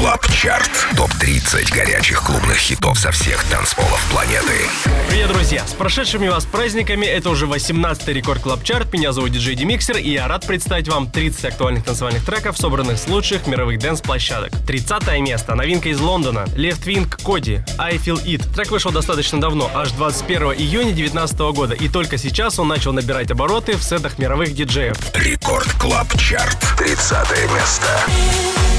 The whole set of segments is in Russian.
Club Chart. Топ-30 горячих клубных хитов со всех танцполов планеты. Привет, друзья! С прошедшими вас праздниками. Это уже 18-й Record Club Chart. Меня зовут диджей Демиксер, и я рад представить вам 30 актуальных танцевальных треков, собранных с лучших мировых дэнс-площадок. 30 место. Новинка из Лондона. Leftwing Kody. I Feel It. Трек вышел достаточно давно, аж 21 июня 2019 года, и только сейчас он начал набирать обороты в сетах мировых диджеев. Record Club Chart. 30 место.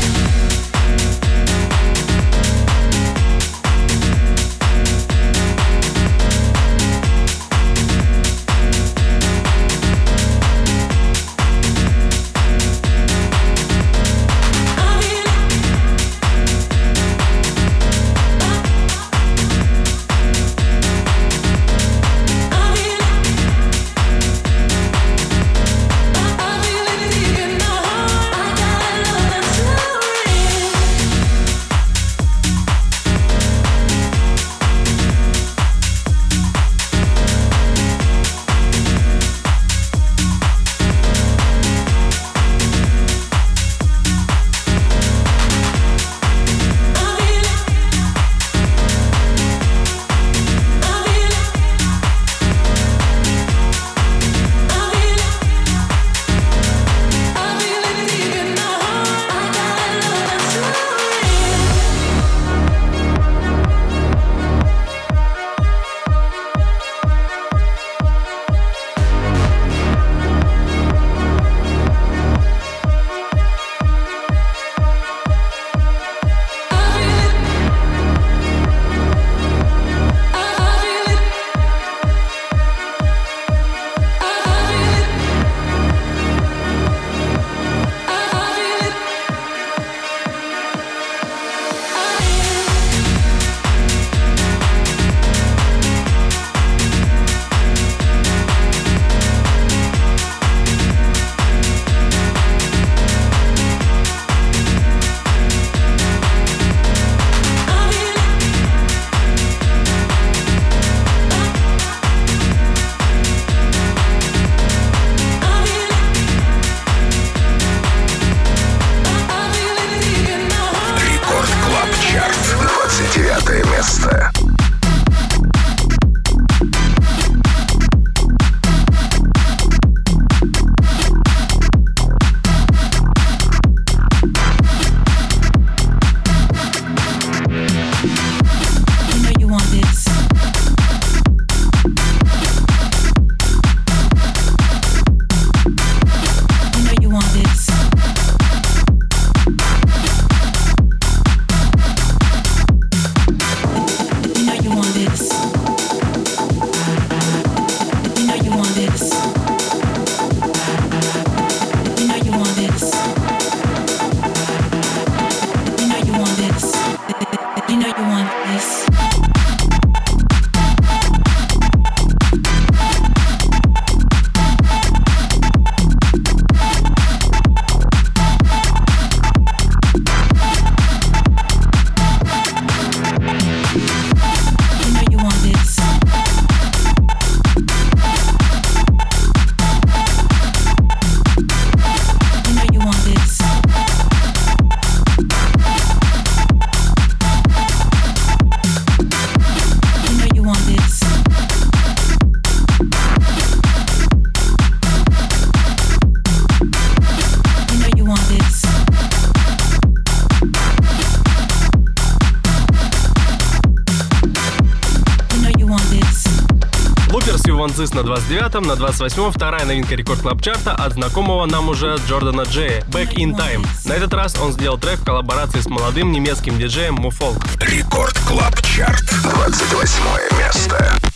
29-м, на 28-м вторая новинка Record Club Chart а от знакомого нам уже Джордана Джея «Back in Time». На этот раз он сделал трек в коллаборации с молодым немецким диджеем Муфолк. Record Club Chart, 28 место.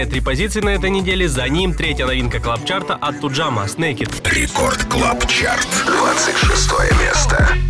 Прибавляет три позиции на этой неделе. За ним третья новинка Club Chart а от Туджамо «Snake Record Club Chart. 26 место.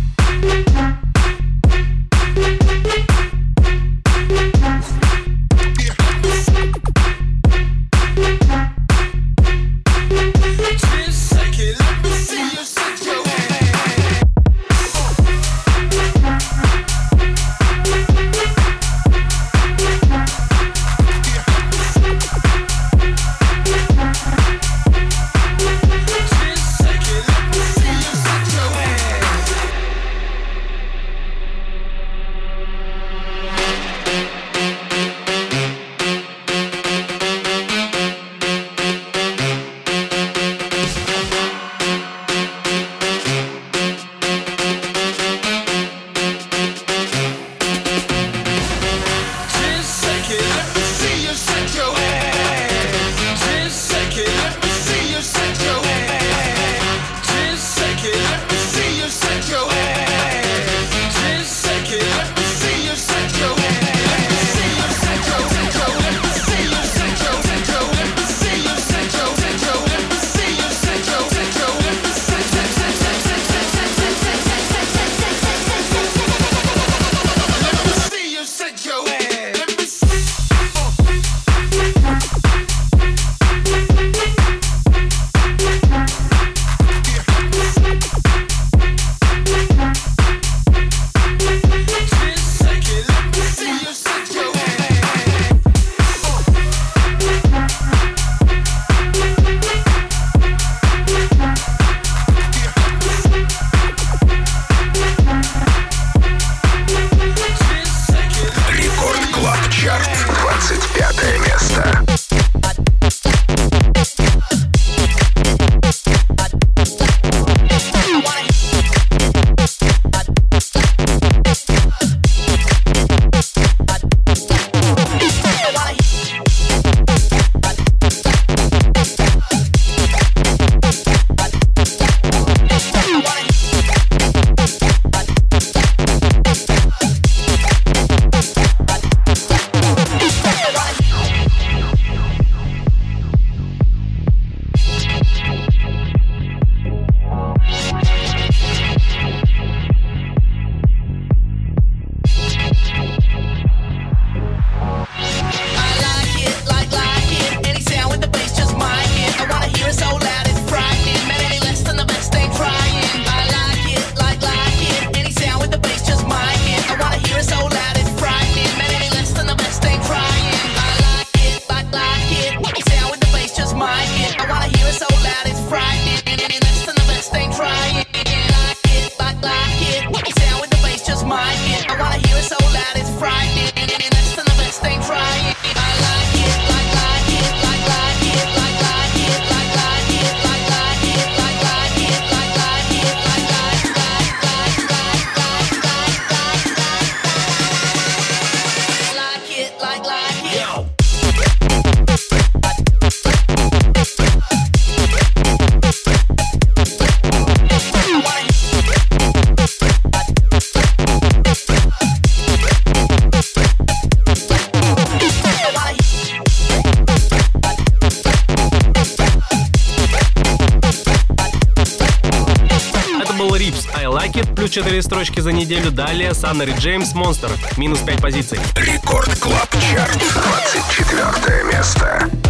Строчки за неделю. Далее Саннери Джеймс, Monster, минус 5 позиций. Record Club Chart, 24 место.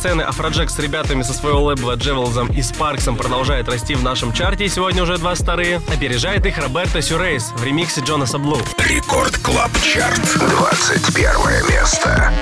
Сцены Афроджек с ребятами со своего лейбла Джевелзом и Спарксом продолжает расти в нашем чарте, сегодня уже два старые. Опережает их Роберто Сюрейс в ремиксе Джонаса Блу. Рекорд Клаб Чарт, 21 место.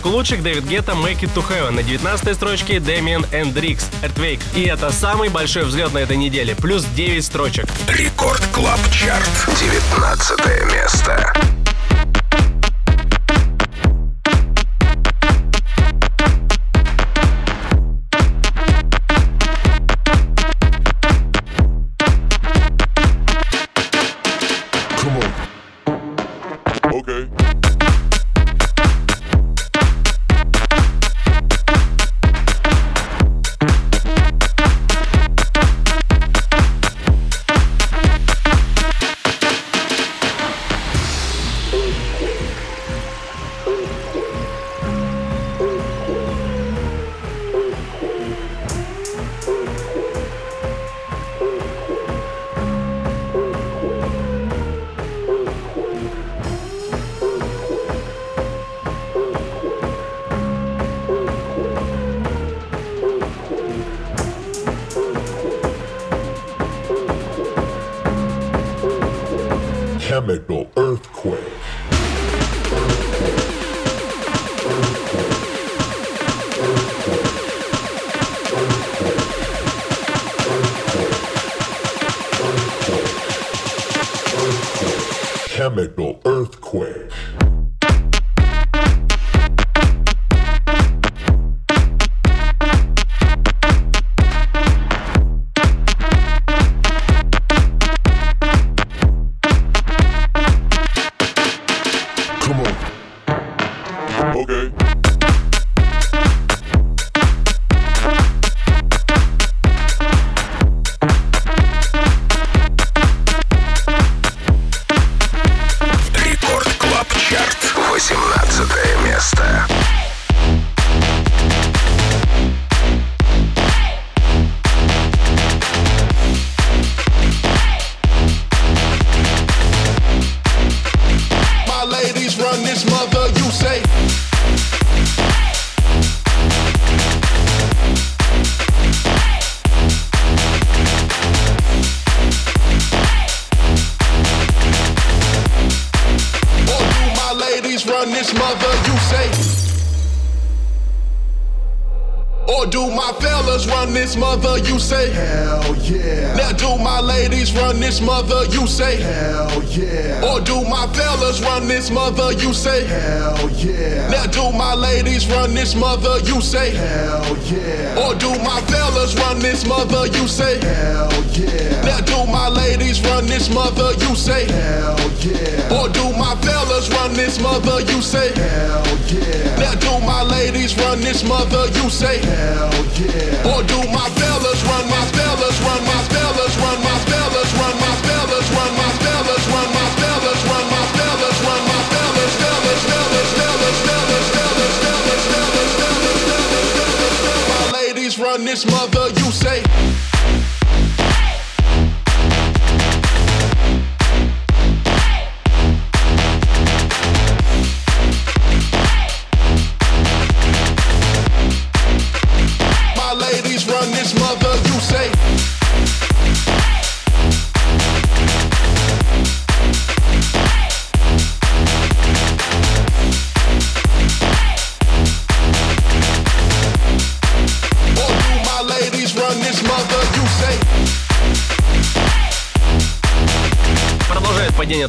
Двадцатку лучших Дэвид Гетта «Make it to Heaven». На 19 строчке Дэмиан Эндрикс «Earthquake». И это самый большой взлет на этой неделе, плюс 9 строчек. Record Club Chart, 19 место. say. run this mother, you say.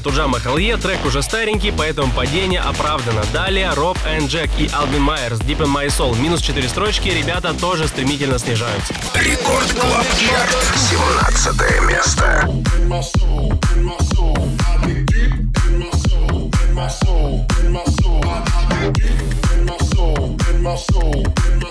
Туджамо Халье, трек уже старенький, поэтому падение оправдано. Далее Rob and Jack и Албин Майерс, Deep in My Soul, минус 4 строчки, ребята тоже стремительно снижаются. Record Club Chart, 17 место. In my soul, in my soul, in my soul, in my.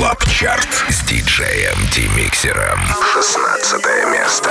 Клаб Чарт с диджеем димиксером. 16 место.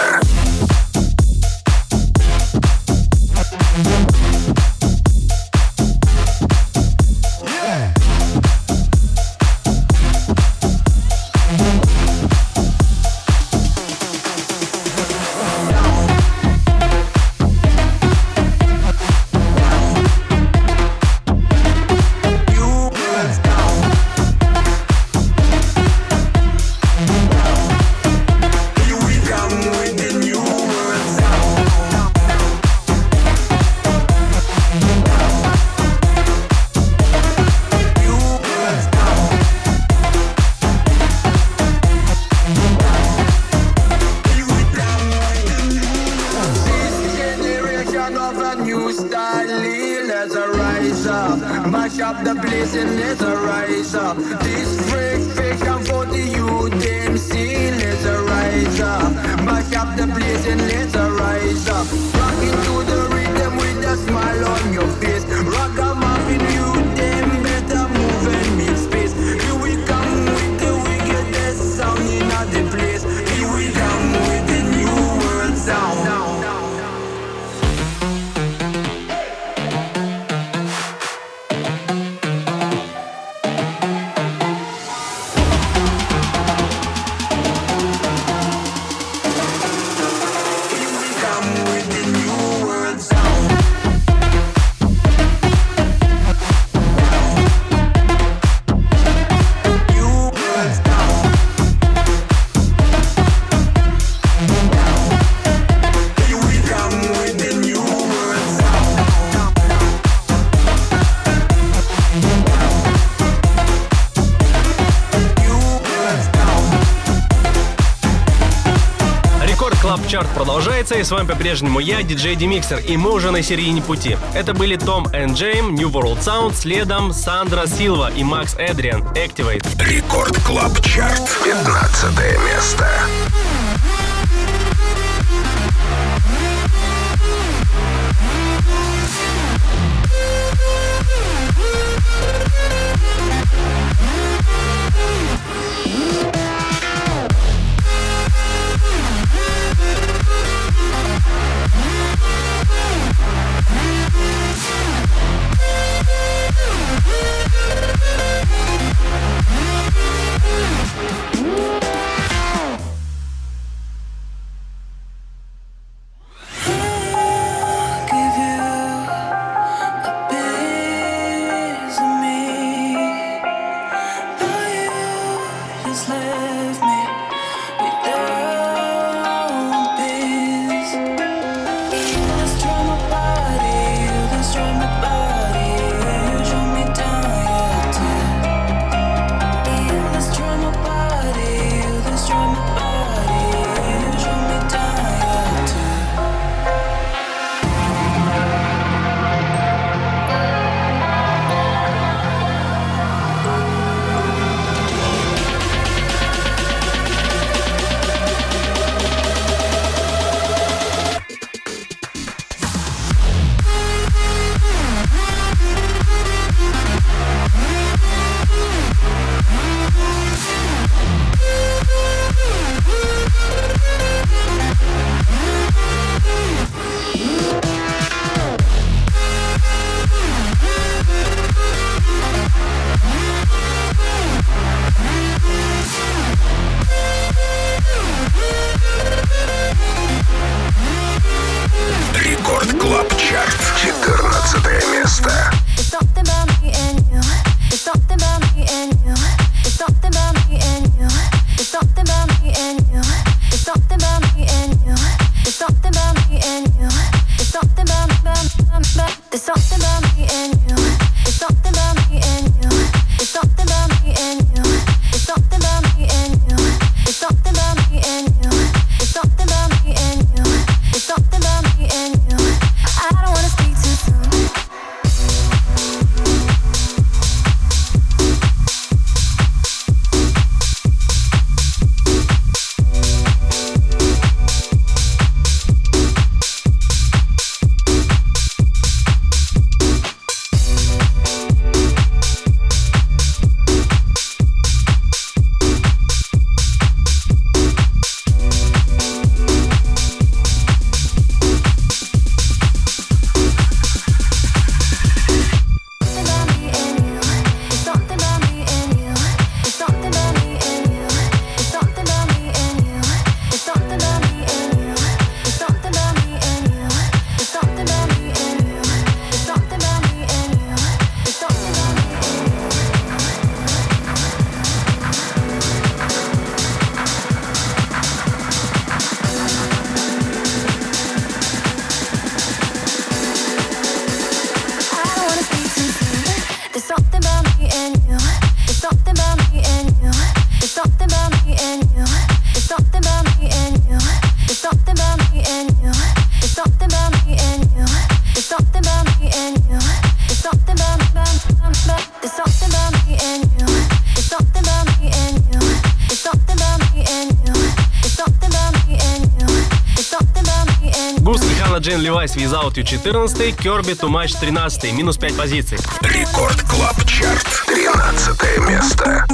продолжается, и с вами по-прежнему я, диджей Демиксер, и мы уже на середине пути. Это были Tom and Jame, New World Sound, следом Сандра Силва и Макс Эдриан, Activate. Record Club Chart, 15 место. Without You 14, Kirby Too Much 13, минус 5 позиций. Рекорд Клаб Чарт. 13 место.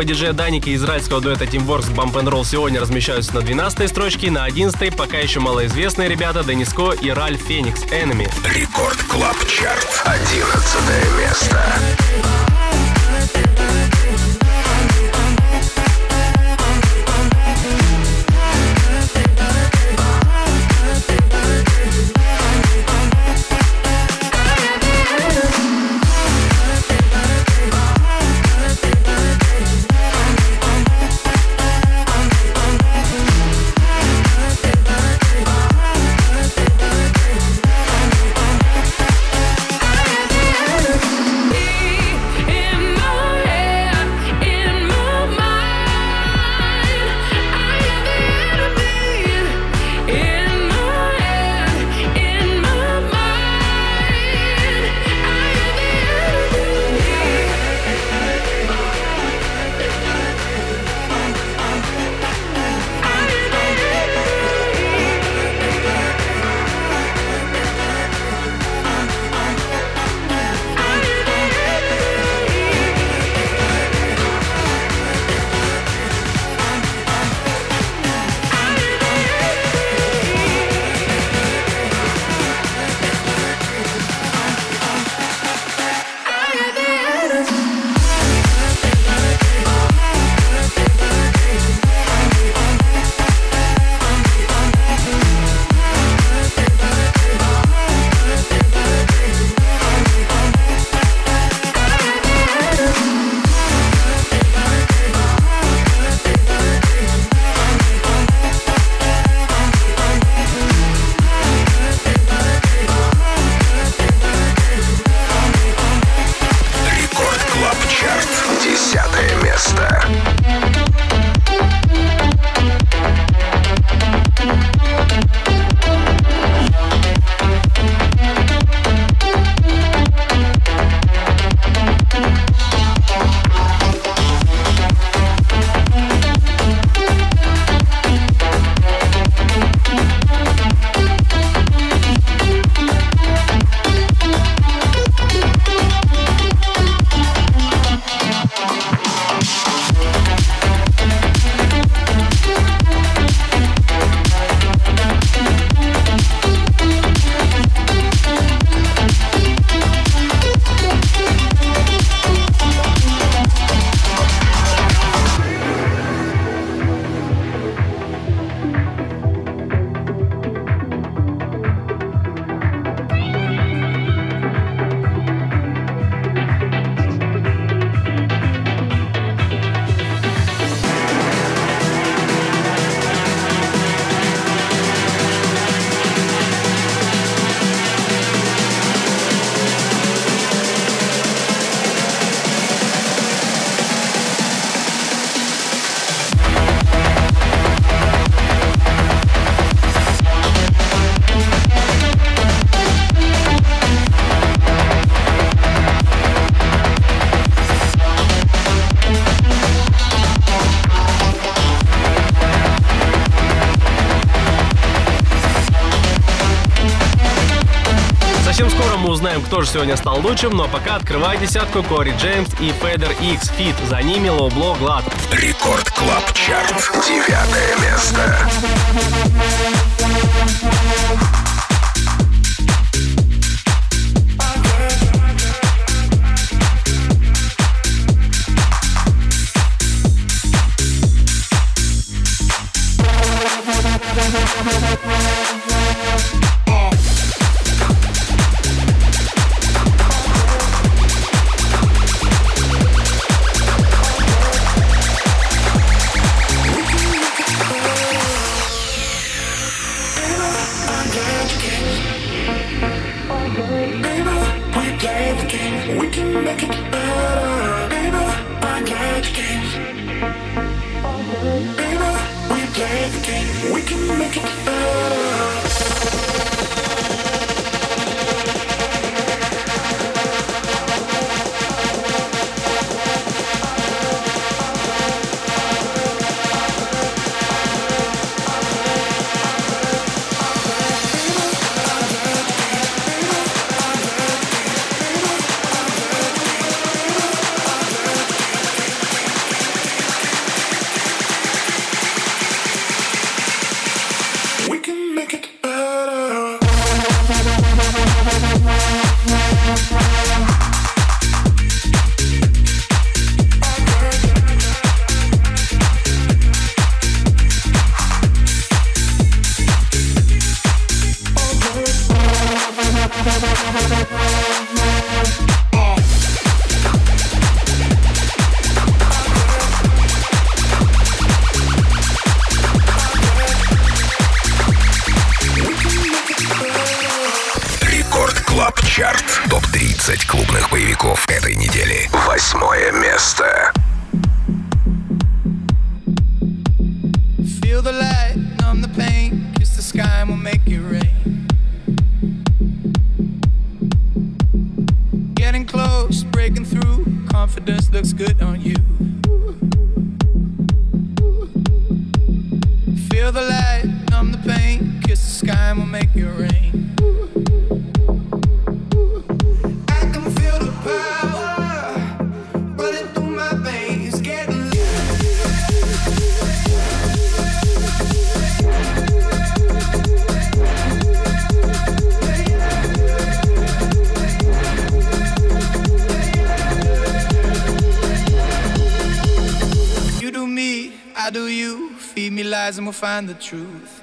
Голландского диджея Данника и израильского дуэта Teamworx Bump and Roll сегодня размещаются на 12 строчке, на 11 пока еще малоизвестные ребята Дениско и Ральф Феникс Enemy. Record Club Chart. 11 место. Мы узнаем, кто же сегодня стал лучшим, но пока открывает десятку Кори Джеймс и Федер X Fit. За ними Лоубло Глад. Рекорд Клаб Чарт. Девятое место. Baby, we play the game. We can make it better. Baby, I. Baby, we play the game. We can make it better. find the truth.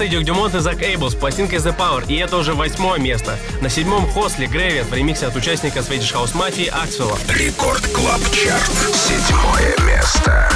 Позицию, Дюк Дюмонт и Зак Эйбл с пластинкой The Power, и это уже восьмое место. На седьмом Хосли Грейвет в ремиксе от участника Swedish House Mafia Аксвелла. Record Club Chart. Седьмое место.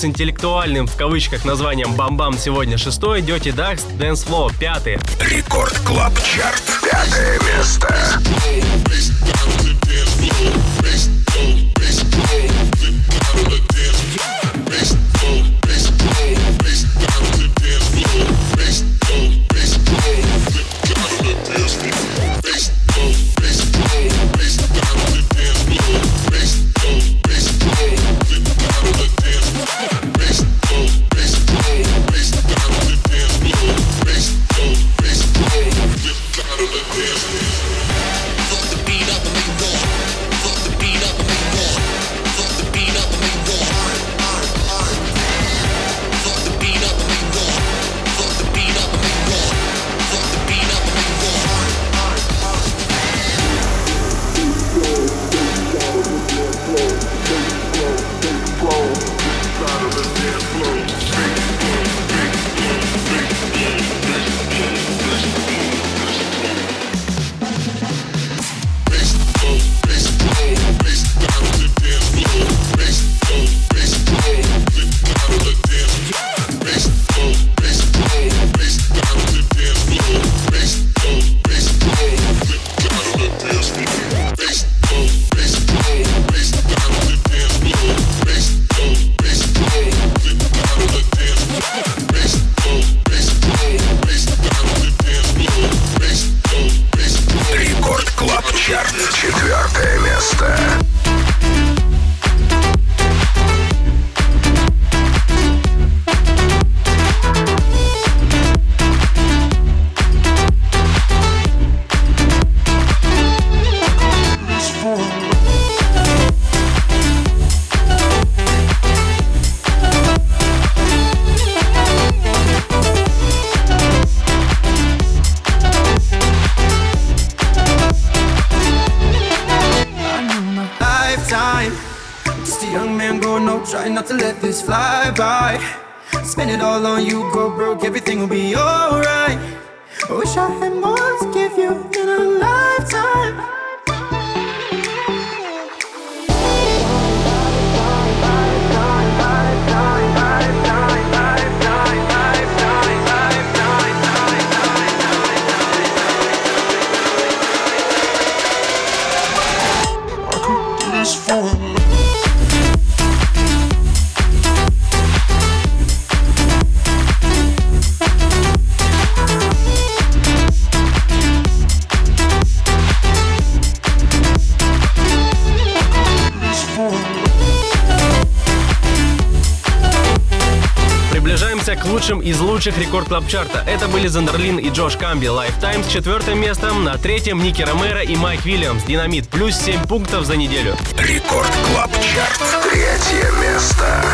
с интеллектуальным в кавычках названием «Bam Bam» сегодня шестой, Dirty Ducks Dance Flow пятый. Record Club Chart. Пятое место. лучших Record Club Chart а. Это были Зондерлинг и Джош Камби Lifetime с четвертым местом, на третьем Ники Ромеро и Майк Вильямс Динамит плюс 7 пунктов за неделю. Record Club Chart. Третье место.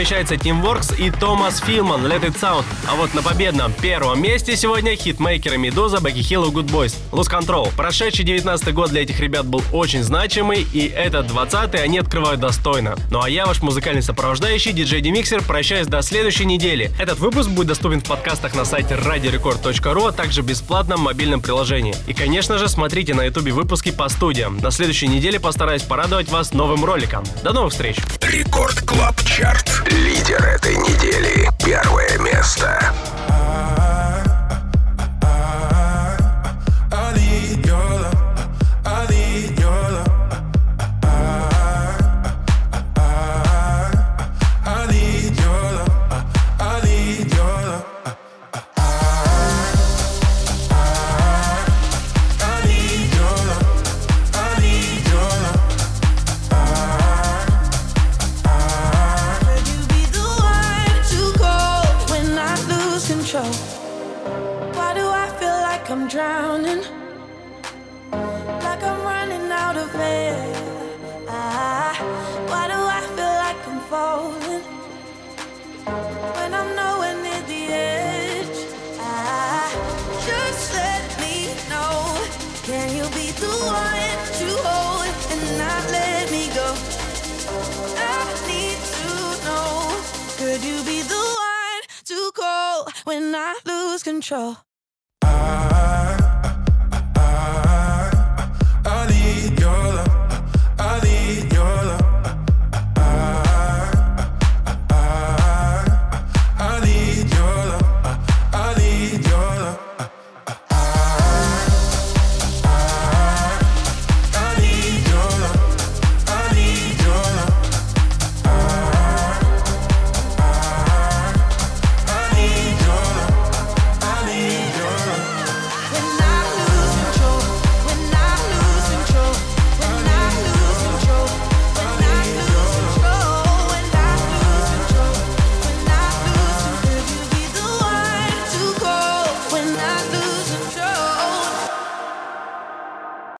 Месте размещается Teamworks и Томас Филман Let It Sound. А вот на победном первом месте сегодня хитмейкеры Медуза, Бэки Хилл и Good Boys. Lose Control. Прошедший 19 год для этих ребят был очень значимый, и этот 20 они открывают достойно. Ну а я, ваш музыкальный сопровождающий, диджей Демиксер, прощаюсь до следующей недели. Этот выпуск будет доступен в подкастах на сайте radiorecord.ru, а также в бесплатном мобильном приложении. И, конечно же, смотрите на ютубе выпуски по студиям. На следующей неделе постараюсь порадовать вас новым роликом. До новых встреч! Record Club Chart. Лидер этой недели. Первое место.